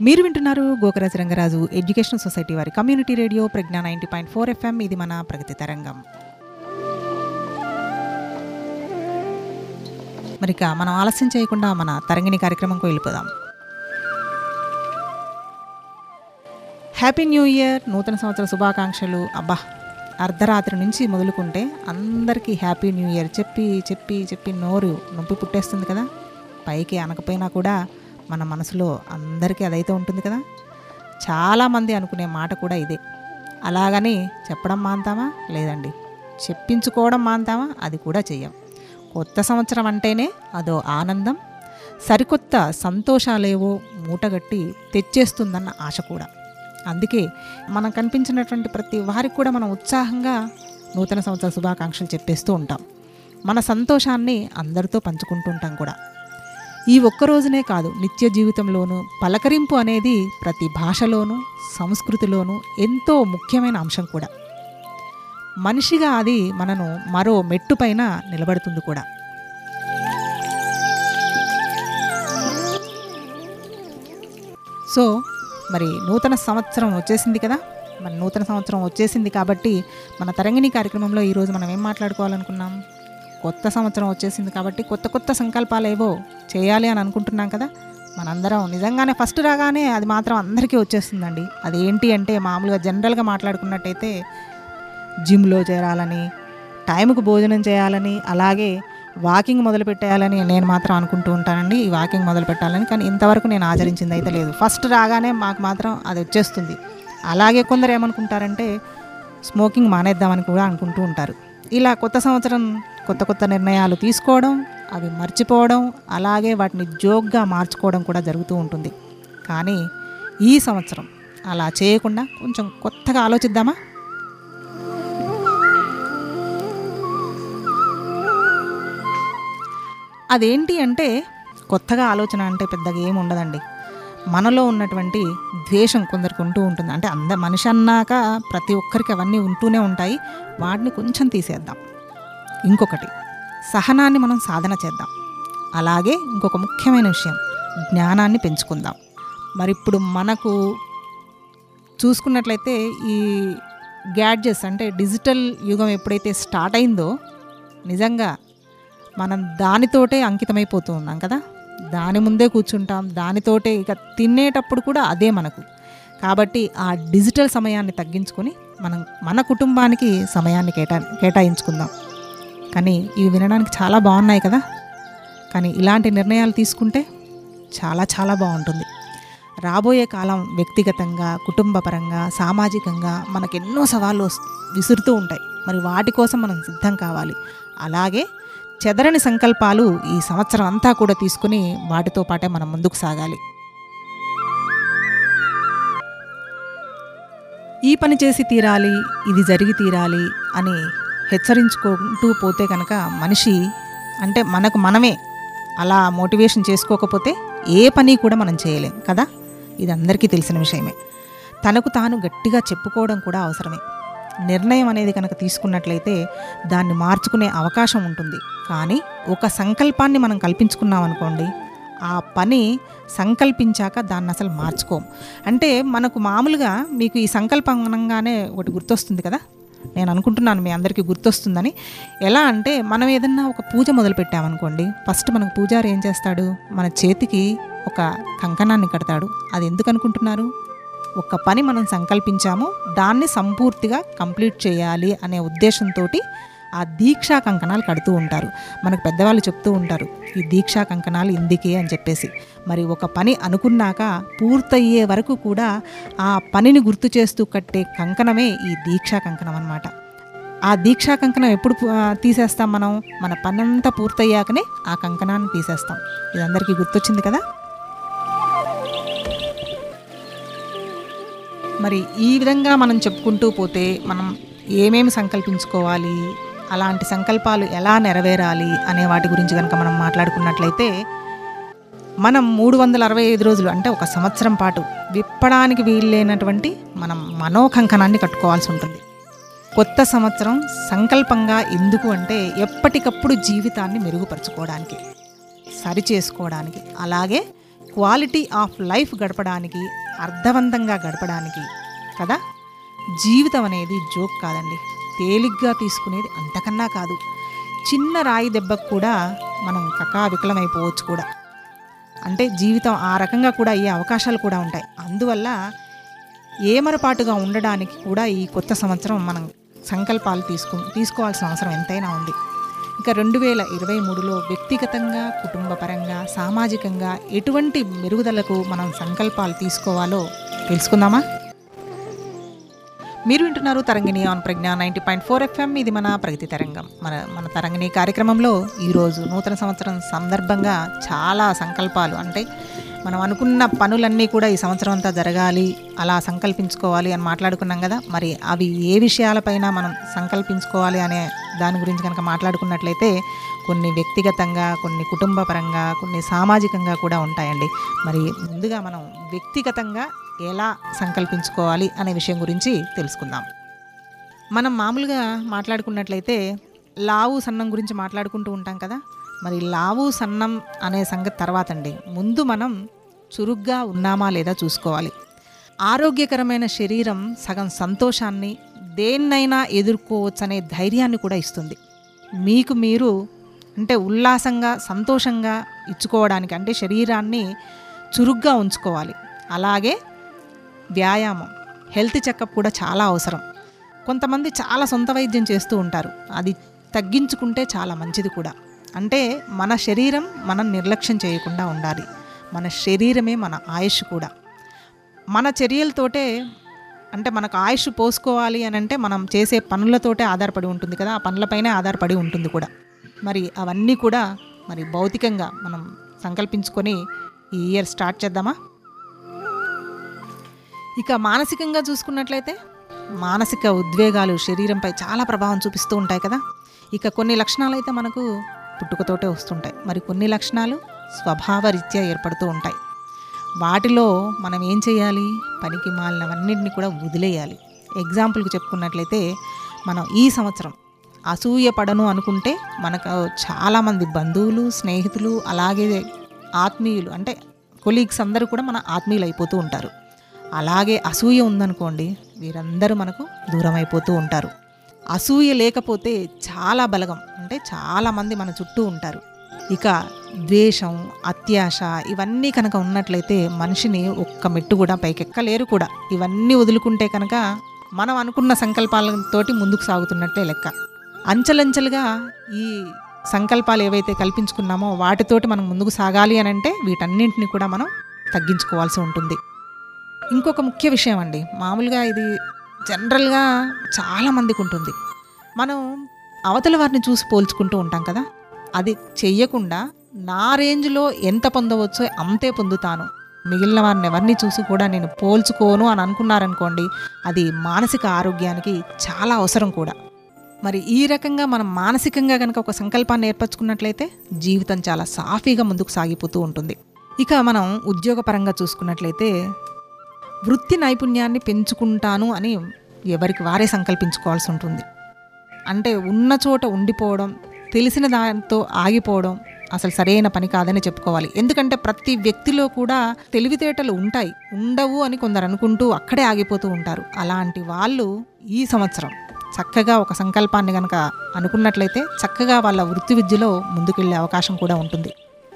మీరు వింటున్నారు Gokaraju Rangaraju education society వారి community radio Pragnya ninety point four FM. ఇది మన ప్రగతి తరంగం. మరిక మనం ఆలస్యం చేయకుండా మన తరంగిణి కార్యక్రమంకు వెళ్ళిపోదాం హ్యాపీ న్యూ ఇయర్ నూతన సంవత్సర శుభాకాంక్షలు. అబ్బా అర్ధరాత్రి నుంచి మొదలుకుంటే అందరికీ హ్యాపీ న్యూ ఇయర్. చెప్పి చెప్పి చెప్పి నోరు నొప్పి పుట్టేస్తుంది కదా. పైకి అనకపోయినా కూడా మన మనసులో అందరికీ అదైతే ఉంటుంది కదా. చాలామంది అనుకునే మాట కూడా ఇదే. అలాగని చెప్పడం మాంతామా లేదండి. చెప్పించుకోవడం మాంతామా అది కూడా చెయ్యం. కొత్త సంవత్సరం అంటేనే అదో ఆనందం. సరికొత్త సంతోషాలేవో మూటగట్టి తెచ్చేస్తుందన్న ఆశ కూడా. అందుకే మనం కనిపించినటువంటి ప్రతి వారికి కూడా మనం ఉత్సాహంగా నూతన సంవత్సర శుభాకాంక్షలు చెప్పేస్తూ ఉంటాం. మన సంతోషాన్ని అందరితో పంచుకుంటూ ఉంటాం కూడా. ఈ ఒక్క రోజునే కాదు నిత్య జీవితంలోనూ పలకరింపు అనేది ప్రతి భాషలోనూ సంస్కృతిలోనూ ఎంతో ముఖ్యమైన అంశం కూడా. మనిషిగా అది మనను మరో మెట్టుపైన నిలబడుతుంది కూడా. సో మరి నూతన సంవత్సరం వచ్చేసింది కదా? మన నూతన సంవత్సరం వచ్చేసింది కాబట్టి మన తరంగిణి కార్యక్రమంలో ఈరోజు మనం ఏం మాట్లాడుకోవాలనుకున్నాం? కొత్త సంవత్సరం వచ్చేసింది కాబట్టి కొత్త కొత్త సంకల్పాలు ఏవో చేయాలి అని అనుకుంటున్నాం కదా. మనందరం నిజంగానే ఫస్ట్ రాగానే అది మాత్రం అందరికీ వచ్చేస్తుందండి. అది ఏంటి అంటే మామూలుగా జనరల్గా మాట్లాడుకున్నట్టయితే జిమ్లో చేరాలని టైంకు భోజనం చేయాలని అలాగే వాకింగ్ మొదలు పెట్టేయాలని నేను మాత్రం అనుకుంటూ ఉంటానండి. ఈ వాకింగ్ మొదలు పెట్టాలని. కానీ ఇంతవరకు నేను ఆచరించింది అయితే లేదు. ఫస్ట్ రాగానే మాకు మాత్రం అది వచ్చేస్తుంది. అలాగే కొందరు ఏమనుకుంటారంటే స్మోకింగ్ మానేద్దామని కూడా అనుకుంటూ ఉంటారు. ఇలా కొత్త సంవత్సరం కొత్త కొత్త నిర్ణయాలు తీసుకోవడం అవి మర్చిపోవడం అలాగే వాటిని జోక్గా మార్చుకోవడం కూడా జరుగుతూ ఉంటుంది. కానీ ఈ సంవత్సరం అలా చేయకుండా కొంచెం కొత్తగా ఆలోచిద్దామా? అదేంటి అంటే కొత్తగా ఆలోచన అంటే పెద్దగా ఏమి ఉండదండి. మనలో ఉన్నటువంటి ద్వేషం కొందరికి ఉంటూ ఉంటుంది. అంటే అంద మనిషి అన్నాక ప్రతి ఒక్కరికి అవన్నీ ఉంటూనే ఉంటాయి. వాటిని కొంచెం తీసేద్దాం. ఇంకొకటి సహనాన్ని మనం సాధన చేద్దాం. అలాగే ఇంకొక ముఖ్యమైన విషయం జ్ఞానాన్ని పెంచుకుందాం. మరి ఇప్పుడు మనకు చూసుకున్నట్లయితే ఈ గ్యాడ్జెట్స్ అంటే డిజిటల్ యుగం ఎప్పుడైతే స్టార్ట్ అయిందో నిజంగా మనం దానితోటే అంకితమైపోతూ ఉన్నాం కదా? దాని ముందే కూర్చుంటాం దానితోటే ఇక తినేటప్పుడు కూడా అదే మనకు. కాబట్టి ఆ డిజిటల్ సమయాన్ని తగ్గించుకొని మనం మన కుటుంబానికి సమయాన్ని కేటా కేటాయించుకుందాం. కానీ ఇవి వినడానికి చాలా బాగున్నాయి కదా. కానీ ఇలాంటి నిర్ణయాలు తీసుకుంటే చాలా చాలా బాగుంటుంది. రాబోయే కాలం వ్యక్తిగతంగా కుటుంబపరంగా సామాజికంగా మనకు ఎన్నో సవాళ్ళు వస్- విసురుతూ ఉంటాయి. మరి వాటి కోసం మనం సిద్ధం కావాలి. అలాగే చెదరని సంకల్పాలు ఈ సంవత్సరం అంతా కూడా తీసుకుని వాటితో పాటే మనం ముందుకు సాగాలి. ఈ పని చేసి తీరాలి ఇది జరిగి తీరాలి అని హెచ్చరించుకుంటూ పోతే కనుక మనిషి అంటే మనకు మనమే అలా మోటివేషన్ చేసుకోకపోతే ఏ పని కూడా మనం చేయలేం కదా? ఇది అందరికీ తెలిసిన విషయమే. తనకు తాను గట్టిగా చెప్పుకోవడం కూడా అవసరమే. నిర్ణయం అనేది కనుక తీసుకున్నట్లయితే దాన్ని మార్చుకునే అవకాశం ఉంటుంది. కానీ ఒక సంకల్పాన్ని మనం కల్పించుకున్నాం అనుకోండి ఆ పని సంకల్పించాక దాన్ని అసలు మార్చుకోం. అంటే మనకు మామూలుగా మీకు ఈ సంకల్పం అనగానే ఒకటి గుర్తొస్తుంది కదా? నేను అనుకుంటున్నాను మీ అందరికీ గుర్తొస్తుందని. ఎలా అంటే మనం ఏదన్నా ఒక పూజ మొదలు పెట్టామనుకోండి ఫస్ట్ మనకు పూజారి ఏం చేస్తాడు? మన చేతికి ఒక కంకణాన్ని కడతాడు. అది ఎందుకు అనుకుంటున్నారు? ఒక పని మనం సంకల్పించాము దాన్ని సంపూర్తిగా కంప్లీట్ చేయాలి అనే ఉద్దేశంతో ఆ దీక్షా కంకణాలు కడుతూ ఉంటారు. మనకు పెద్దవాళ్ళు చెప్తూ ఉంటారు ఈ దీక్షా కంకణాలు ఇందుకే అని చెప్పేసి. మరి ఒక పని అనుకున్నాక పూర్తయ్యే వరకు కూడా ఆ పనిని గుర్తు చేస్తూ కట్టే కంకణమే ఈ దీక్షా కంకణం అనమాట ఆ దీక్షా కంకణం ఎప్పుడు తీసేస్తాం మనం? మన పనంతా పూర్తయ్యాకనే ఆ కంకణాన్ని తీసేస్తాం. ఇది అందరికీ గుర్తొచ్చింది కదా? మరి ఈ విధంగా మనం చెప్పుకుంటూ పోతే మనం ఏమేమి సంకల్పించుకోవాలి? అలాంటి సంకల్పాలు ఎలా నెరవేరాలి అనే వాటి గురించి కనుక మనం మాట్లాడుకున్నట్లయితే మనం మూడు వందల అరవై ఐదు రోజులు అంటే ఒక సంవత్సరం పాటు విప్పడానికి వీల్లేనటువంటి మనం మనోకంకణాన్ని కట్టుకోవాల్సి ఉంటుంది. కొత్త సంవత్సరం సంకల్పంగా ఎందుకు అంటే ఎప్పటికప్పుడు జీవితాన్ని మెరుగుపరచుకోవడానికి సరి చేసుకోవడానికి అలాగే క్వాలిటీ ఆఫ్ లైఫ్ గడపడానికి అర్థవంతంగా గడపడానికి కదా? జీవితం అనేది జోక్ కాదండి. తేలిగ్గా తీసుకునేది అంతకన్నా కాదు. చిన్న రాయి దెబ్బకు కూడా మనం కకావికలమైపోవచ్చు కూడా. అంటే జీవితం ఆ రకంగా కూడా అయ్యే అవకాశాలు కూడా ఉంటాయి. అందువల్ల ఏమరపాటుగా ఉండడానికి కూడా ఈ కొత్త సంవత్సరం మనం సంకల్పాలు తీసుకు తీసుకోవాల్సిన అవసరం ఎంతైనా ఉంది. ఇక రెండు వేల ఇరవై మూడులో వ్యక్తిగతంగా కుటుంబపరంగా సామాజికంగా ఎటువంటి మెరుగుదలకు మనం సంకల్పాలు తీసుకోవాలో తెలుసుకుందామా? మీరు వింటున్నారు Tarangini on Pragnya ninety point four FM. ఇది మన ప్రగతి తరంగం. మన మన తరంగిణి కార్యక్రమంలో ఈరోజు నూతన సంవత్సరం సందర్భంగా చాలా సంకల్పాలు. అంటే మనం అనుకున్న పనులన్నీ కూడా ఈ సంవత్సరం అంతా జరగాలి అలా సంకల్పించుకోవాలి అని మాట్లాడుకున్నాం కదా. మరి అవి ఏ విషయాలపైన మనం సంకల్పించుకోవాలి అనే దాని గురించి కనుక మాట్లాడుకున్నట్లయితే కొన్ని వ్యక్తిగతంగా కొన్ని కుటుంబపరంగా కొన్ని సామాజికంగా కూడా ఉంటాయండి. మరి ముందుగా మనం వ్యక్తిగతంగా ఎలా సంకల్పించుకోవాలి అనే విషయం గురించి తెలుసుకుందాం. మనం మామూలుగా మాట్లాడుకున్నట్లయితే లావు సన్నం గురించి మాట్లాడుకుంటూ ఉంటాం కదా? మరి లావు సన్నం అనే సంగతి తర్వాత అండి ముందు మనం చురుగ్గా ఉన్నామా లేదా చూసుకోవాలి. ఆరోగ్యకరమైన శరీరం సగం సంతోషాన్ని దేన్నైనా ఎదుర్కోవచ్చనే ధైర్యాన్ని కూడా ఇస్తుంది. మీకు మీరు అంటే ఉల్లాసంగా సంతోషంగా ఇచ్చుకోవడానికి అంటే శరీరాన్ని చురుగ్గా ఉంచుకోవాలి. అలాగే వ్యాయామం హెల్త్ చెకప్ కూడా చాలా అవసరం. కొంతమంది చాలా సొంత వైద్యం చేస్తూ ఉంటారు. అది తగ్గించుకుంటే చాలా మంచిది కూడా. అంటే మన శరీరం మనం నిర్లక్ష్యం చేయకుండా ఉండాలి. మన శరీరమే మన ఆయుష్ కూడా. మన చర్యలతోటే అంటే మనకు ఆయుష్ పోసుకోవాలి అని అంటే మనం చేసే పనులతోటే ఆధారపడి ఉంటుంది కదా. ఆ పనులపైనే ఆధారపడి ఉంటుంది కూడా. మరి అవన్నీ కూడా మరి భౌతికంగా మనం సంకల్పించుకొని ఈ ఇయర్ స్టార్ట్ చేద్దామా? ఇక మానసికంగా చూసుకున్నట్లయితే మానసిక ఉద్వేగాలు శరీరంపై చాలా ప్రభావం చూపిస్తూ ఉంటాయి కదా. ఇక కొన్ని లక్షణాలు అయితే మనకు పుట్టుకతోటే వస్తుంటాయి. మరి కొన్ని లక్షణాలు స్వభావరీత్యా ఏర్పడుతూ ఉంటాయి. వాటిలో మనం ఏం చేయాలి? పనికి మాలినవన్నింటినీ కూడా వదిలేయాలి. ఎగ్జాంపుల్కి చెప్పుకున్నట్లయితే మనం ఈ సంవత్సరం అసూయ పడను అనుకుంటే మనకు చాలామంది బంధువులు స్నేహితులు అలాగే ఆత్మీయులు అంటే కొలీగ్స్ అందరూ కూడా మన ఆత్మీయులు అయిపోతూ ఉంటారు. అలాగే అసూయ ఉందనుకోండి వీరందరూ మనకు దూరం అయిపోతూ ఉంటారు. అసూయ లేకపోతే చాలా బలగం అంటే చాలామంది మన చుట్టూ ఉంటారు. ఇక ద్వేషం అత్యాశ ఇవన్నీ కనుక ఉన్నట్లయితే మనిషిని ఒక్క మెట్టు కూడా పైకెక్కలేరు కూడా. ఇవన్నీ వదులుకుంటే కనుక మనం అనుకున్న సంకల్పాలతోటి ముందుకు సాగుతున్నట్టే లెక్క. అంచెలంచెలుగా ఈ సంకల్పాలు ఏవైతే కల్పించుకున్నామో వాటితోటి మనం ముందుకు సాగాలి అని అంటే వీటన్నింటిని కూడా మనం తగ్గించుకోవాల్సి ఉంటుంది. ఇంకొక ముఖ్య విషయం అండి. మామూలుగా ఇది జనరల్గా చాలామందికి ఉంటుంది. మనం అవతల వారిని చూసి పోల్చుకుంటూ ఉంటాం కదా. అది చెయ్యకుండా నా రేంజ్లో ఎంత పొందవచ్చో అంతే పొందుతాను. మిగిలిన వారిని ఎవరిని చూసి కూడా నేను పోల్చుకోను అని అనుకున్నారనుకోండి అది మానసిక ఆరోగ్యానికి చాలా అవసరం కూడా. మరి ఈ రకంగా మనం మానసికంగా కనుక ఒక సంకల్పాన్ని ఏర్పరచుకున్నట్లయితే జీవితం చాలా సాఫీగా ముందుకు సాగిపోతూ ఉంటుంది. ఇక మనం ఉద్యోగపరంగా చూసుకున్నట్లయితే వృత్తి నైపుణ్యాన్ని పెంచుకుంటాను అని ఎవరికి వారే సంకల్పించుకోవాల్సి ఉంటుంది. అంటే ఉన్న చోట ఉండిపోవడం తెలిసిన దాంతో ఆగిపోవడం అసలు సరైన పని కాదని చెప్పుకోవాలి. ఎందుకంటే ప్రతి వ్యక్తిలో కూడా తెలివితేటలు ఉంటాయి. ఉండవు అని కొందరు అనుకుంటూ అక్కడే ఆగిపోతూ ఉంటారు. అలాంటి వాళ్ళు ఈ సంవత్సరం చక్కగా ఒక సంకల్పాన్ని కనుక అనుకున్నట్లయితే చక్కగా వాళ్ళ వృత్తి విద్యలో ముందుకెళ్ళే అవకాశం కూడా ఉంటుంది.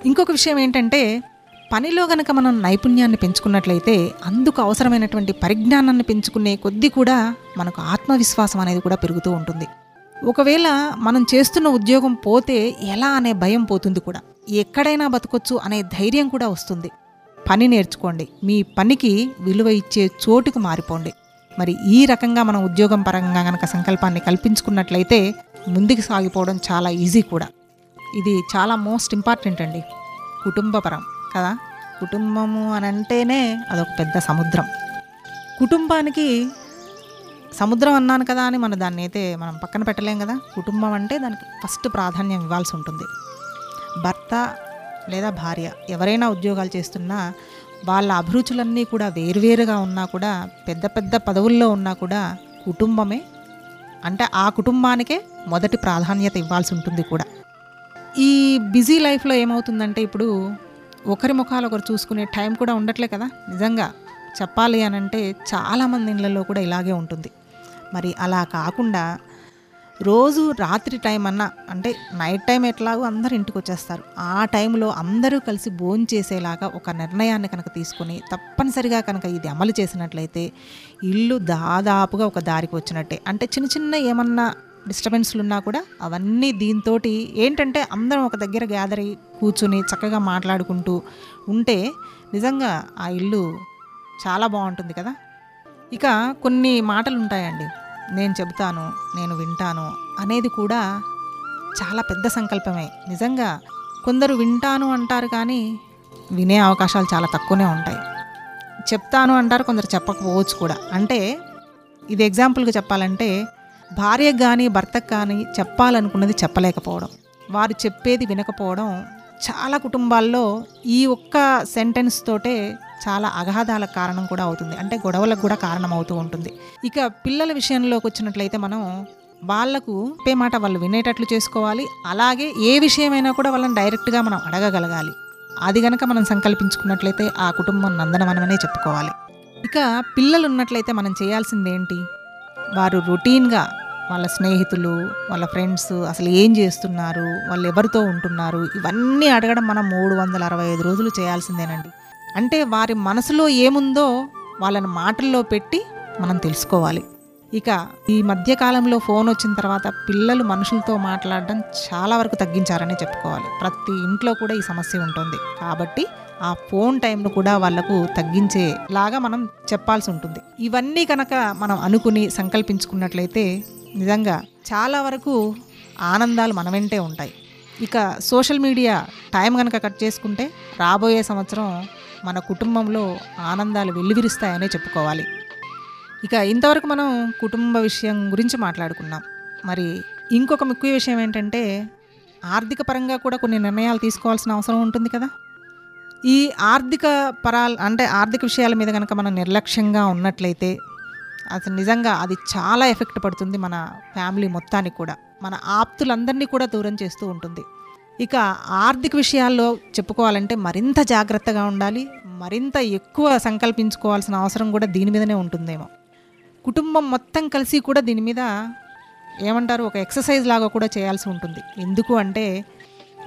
ఇంకొక విషయం ఏంటంటే పనిలో గనక మనం నైపుణ్యాన్ని పెంచుకున్నట్లయితే అందుకు అవసరమైనటువంటి పరిజ్ఞానాన్ని పెంచుకునే కొద్దీ కూడా మనకు ఆత్మవిశ్వాసం అనేది కూడా పెరుగుతూ ఉంటుంది. ఒకవేళ మనం చేస్తున్న ఉద్యోగం పోతే ఎలా అనే భయం పోతుంది కూడా. ఎక్కడైనా బతకొచ్చు అనే ధైర్యం కూడా వస్తుంది. పని నేర్చుకోండి. మీ పనికి విలువ ఇచ్చే చోటుకు మారిపోండి. మరి ఈ రకంగా మనం ఉద్యోగం పరంగా కనుక సంకల్పాన్ని కల్పించుకున్నట్లయితే ముందుకు సాగిపోవడం చాలా ఈజీ కూడా. ఇది చాలా మోస్ట్ ఇంపార్టెంట్ అండి. కుటుంబపరం కదా? కుటుంబము అని అంటేనే అదొక పెద్ద సముద్రం. కుటుంబానికి సముద్రం అన్నాను కదా అని మన దాన్ని అయితే మనం పక్కన పెట్టలేం కదా? కుటుంబం అంటే దానికి ఫస్ట్ ప్రాధాన్యం ఇవ్వాల్సి ఉంటుంది. భర్త లేదా భార్య ఎవరైనా ఉద్యోగాలు చేస్తున్నా వాళ్ళ అభిరుచులన్నీ కూడా వేరువేరుగా ఉన్నా కూడా పెద్ద పెద్ద పదవుల్లో ఉన్నా కూడా కుటుంబమే అంటే ఆ కుటుంబానికే మొదటి ప్రాధాన్యత ఇవ్వాల్సి ఉంటుంది కూడా. ఈ బిజీ లైఫ్లో ఏమవుతుందంటే ఇప్పుడు ఒకరి ముఖాలు ఒకరు చూసుకునే టైం కూడా ఉండట్లే కదా. నిజంగా చెప్పాలి అని అంటే చాలామంది ఇళ్ళల్లో కూడా ఇలాగే ఉంటుంది. మరి అలా కాకుండా రోజు రాత్రి టైం అన్నా అంటే నైట్ టైం ఎట్లాగో అందరు ఇంటికి వచ్చేస్తారు. ఆ టైంలో అందరూ కలిసి భోజనం చేసేలాగా ఒక నిర్ణయాన్ని కనుక తీసుకొని తప్పనిసరిగా కనుక ఇది అమలు చేసినట్లయితే ఇల్లు దాదాపుగా ఒక దారికి వచ్చినట్టే. అంటే చిన్న చిన్న ఏమన్నా డిస్టర్బెన్స్లు ఉన్నా కూడా అవన్నీ దీంతో ఏంటంటే అందరం ఒక దగ్గర గ్యాదర్ అయ్యి కూర్చుని చక్కగా మాట్లాడుకుంటూ ఉంటే నిజంగా ఆ ఇల్లు చాలా బాగుంటుంది కదా. ఇక కొన్ని మాటలు ఉంటాయండి నేను చెబుతాను నేను వింటాను అనేది కూడా చాలా పెద్ద సంకల్పమే. నిజంగా కొందరు వింటాను అంటారు కానీ వినే అవకాశాలు చాలా తక్కువనే ఉంటాయి. చెప్తాను అంటారు కొందరు చెప్పకపోవచ్చు కూడా. అంటే ఇది ఎగ్జాంపుల్గా చెప్పాలంటే భార్యకు కానీ భర్తకు కానీ చెప్పాలనుకున్నది చెప్పలేకపోవడం. వారు చెప్పేది వినకపోవడం చాలా కుటుంబాల్లో ఈ ఒక్క సెంటెన్స్ తోటే చాలా అగాధాలకు కారణం కూడా అవుతుంది. అంటే గొడవలకు కూడా కారణం అవుతూ ఉంటుంది. ఇక పిల్లల విషయంలోకి వచ్చినట్లయితే మనం వాళ్ళకు చెప్పే మాట వాళ్ళు వినేటట్లు చేసుకోవాలి. అలాగే ఏ విషయమైనా కూడా వాళ్ళని డైరెక్ట్గా మనం అడగగలగాలి. అది గనక మనం సంకల్పించుకున్నట్లయితే ఆ కుటుంబం నందనవనమనే చెప్పుకోవాలి. ఇక పిల్లలు ఉన్నట్లయితే మనం చేయాల్సిందేంటి? వారు రొటీన్గా వాళ్ళ స్నేహితులు వాళ్ళ ఫ్రెండ్స్ అసలు ఏం చేస్తున్నారు వాళ్ళు ఎవరితో ఉంటున్నారు ఇవన్నీ అడగడం మనం మూడు వందల అరవై ఐదు రోజులు చేయాల్సిందేనండి. అంటే వారి మనసులో ఏముందో వాళ్ళని మాటల్లో పెట్టి మనం తెలుసుకోవాలి. ఇక ఈ మధ్యకాలంలో ఫోన్ వచ్చిన తర్వాత పిల్లలు మనుషులతో మాట్లాడడం చాలా వరకు తగ్గించారనే చెప్పుకోవాలి. ప్రతి ఇంట్లో కూడా ఈ సమస్య ఉంటుంది. కాబట్టి ఆ ఫోన్ టైంను కూడా వాళ్ళకు తగ్గించేలాగా మనం చెప్పాల్సి ఉంటుంది. ఇవన్నీ కనుక మనం అనుకుని సంకల్పించుకున్నట్లయితే నిజంగా చాలా వరకు ఆనందాలు మన వెంటే ఉంటాయి. ఇక సోషల్ మీడియా టైం కనుక కట్ చేసుకుంటే రాబోయే సంవత్సరం మన కుటుంబంలో ఆనందాలు వెల్లివిరుస్తాయనే చెప్పుకోవాలి. ఇక ఇంతవరకు మనం కుటుంబ విషయం గురించి మాట్లాడుకున్నాం. మరి ఇంకొక ముఖ్య విషయం ఏంటంటే ఆర్థిక పరంగా కూడా కొన్ని నిర్ణయాలు తీసుకోవాల్సిన అవసరం ఉంటుంది కదా? ఈ ఆర్థిక పరాలు అంటే ఆర్థిక విషయాల మీద కనుక మనం నిర్లక్ష్యంగా ఉన్నట్లయితే అసలు నిజంగా అది చాలా ఎఫెక్ట్ పడుతుంది మన ఫ్యామిలీ మొత్తానికి కూడా. మన ఆప్తులందరినీ కూడా దూరం చేస్తూ ఉంటుంది. ఇక ఆర్థిక విషయాల్లో చెప్పుకోవాలంటే మరింత జాగ్రత్తగా ఉండాలి. మరింత ఎక్కువ సంకల్పించుకోవాల్సిన అవసరం కూడా దీని మీదనే ఉంటుందేమో. కుటుంబం మొత్తం కలిసి కూడా దీని మీద ఏమంటారు? ఒక ఎక్సర్సైజ్ లాగా కూడా చేయాల్సి ఉంటుంది. ఎందుకు అంటే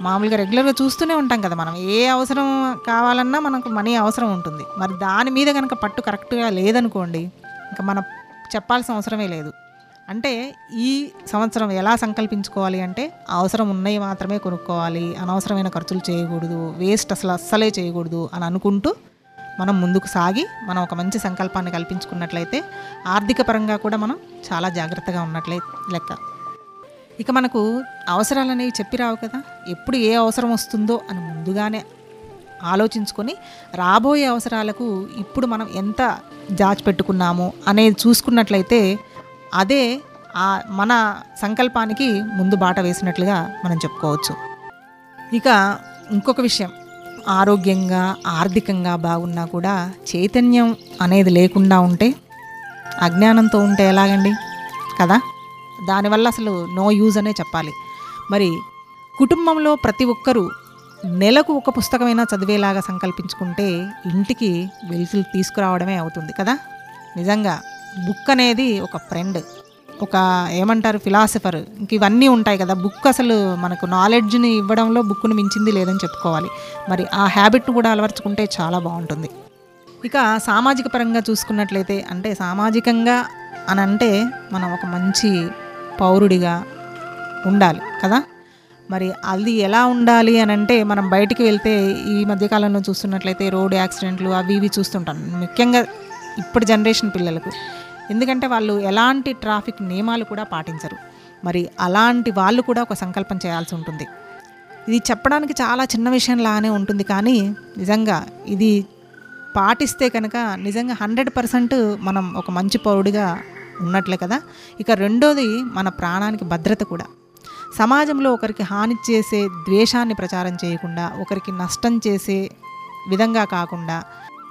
మామూలుగా రెగ్యులర్గా చూస్తూనే ఉంటాం కదా మనం. ఏ అవసరం కావాలన్నా మనకు మనీ అవసరం ఉంటుంది. మరి దాని మీద కనుక పట్టు కరెక్ట్గా లేదనుకోండి ఇంకా మనం చెప్పాల్సిన అవసరమే లేదు. అంటే ఈ సంవత్సరం ఎలా సంకల్పించుకోవాలి అంటే అవసరం ఉన్నవి మాత్రమే కొనుక్కోవాలి అనవసరమైన ఖర్చులు చేయకూడదు వేస్ట్ అసలు అస్సలే చేయకూడదు అని అనుకుంటూ మనం ముందుకు సాగి మనం ఒక మంచి సంకల్పాన్ని కల్పించుకున్నట్లయితే ఆర్థిక పరంగా కూడా మనం చాలా జాగ్రత్తగా ఉన్నట్లే లెక్క. ఇక మనకు అవసరాలు అనేవి చెప్పి రావు కదా. ఎప్పుడు ఏ అవసరం వస్తుందో అని ముందుగానే ఆలోచించుకొని రాబోయే అవసరాలకు ఇప్పుడు మనం ఎంత దాచిపెట్టుకున్నాము అనేది చూసుకున్నట్లయితే అదే ఆ మన సంకల్పానికి ముందు బాట వేసినట్లుగా మనం చెప్పుకోవచ్చు. ఇక ఇంకొక విషయం. ఆరోగ్యంగా ఆర్థికంగా బాగున్నా కూడా చైతన్యం అనేది లేకుండా ఉంటే అజ్ఞానంతో ఉంటే ఎలాగండి? కదా? దానివల్ల అసలు నో యూజ్ అనే చెప్పాలి. మరి కుటుంబంలో ప్రతి ఒక్కరూ నెలకు ఒక పుస్తకమైనా చదివేలాగా సంకల్పించుకుంటే ఇంటికి వెలుతులు తీసుకురావడమే అవుతుంది కదా? నిజంగా బుక్ అనేది ఒక ఫ్రెండ్ ఒక ఏమంటారు ఫిలాసఫర్ ఇంక ఇవన్నీ ఉంటాయి కదా. బుక్ అసలు మనకు నాలెడ్జ్ని ఇవ్వడంలో బుక్ను మించింది లేదని చెప్పుకోవాలి. మరి ఆ హ్యాబిట్ను కూడా అలవర్చుకుంటే చాలా బాగుంటుంది. ఇక సామాజిక పరంగా చూసుకున్నట్లయితే అంటే సామాజికంగా అని అంటే మనం ఒక మంచి పౌరుడిగా ఉండాలి కదా? మరి అది ఎలా ఉండాలి అని అంటే మనం బయటికి వెళ్తే ఈ మధ్యకాలంలో చూస్తున్నట్లయితే రోడ్ యాక్సిడెంట్లు అవి ఇవి చూస్తుంటాం. ముఖ్యంగా ఇప్పుడు జనరేషన్ పిల్లలకు. ఎందుకంటే వాళ్ళు ఎలాంటి ట్రాఫిక్ నియమాలు కూడా పాటించరు. మరి అలాంటి వాళ్ళు కూడా ఒక సంకల్పం చేయాల్సి ఉంటుంది. ఇది చెప్పడానికి చాలా చిన్న విషయం లాగానే ఉంటుంది కానీ నిజంగా ఇది పాటిస్తే కనుక నిజంగా హండ్రెడ్ పర్సెంట్ మనం ఒక మంచి పౌరుడిగా ఉన్నట్లే కదా. ఇక రెండోది మన ప్రాణానికి భద్రత కూడా. సమాజంలో ఒకరికి హాని చేసే ద్వేషాన్ని ప్రచారం చేయకుండా ఒకరికి నష్టం చేసే విధంగా కాకుండా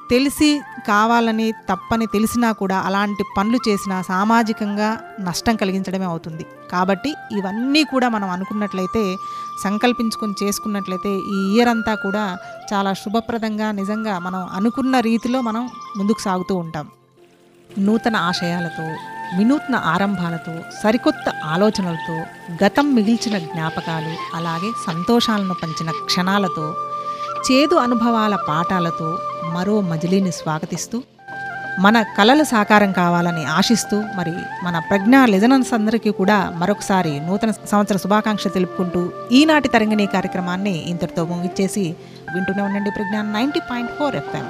తెలిసి కావాలని తప్పని తెలిసినా కూడా అలాంటి పనులు చేసినా సామాజికంగా నష్టం కలిగించడమే అవుతుంది. కాబట్టి ఇవన్నీ కూడా మనం అనుకున్నట్లయితే సంకల్పించుకొని చేసుకున్నట్లయితే ఈ ఇయర్ అంతా కూడా చాలా శుభప్రదంగా నిజంగా మనం అనుకున్న రీతిలో మనం ముందుకు సాగుతూ ఉంటాం. నూతన ఆశయాలతో వినూత్న ఆరంభాలతో సరికొత్త ఆలోచనలతో గతం మిగిల్చిన జ్ఞాపకాలు అలాగే సంతోషాలను పంచిన క్షణాలతో చేదు అనుభవాల పాఠాలతో మరో మజిలీని స్వాగతిస్తూ మన కలలు సాకారం కావాలని ఆశిస్తూ మరి మన ప్రజ్ఞా లిజనన్స్ అందరికీ కూడా మరొకసారి నూతన సంవత్సర శుభాకాంక్ష తెలుపుకుంటూ ఈనాటి తరంగిణి కార్యక్రమాన్ని ఇంతటితో ముగిచ్చేసి వింటూనే ఉండండి Pragnya ninety point four FM.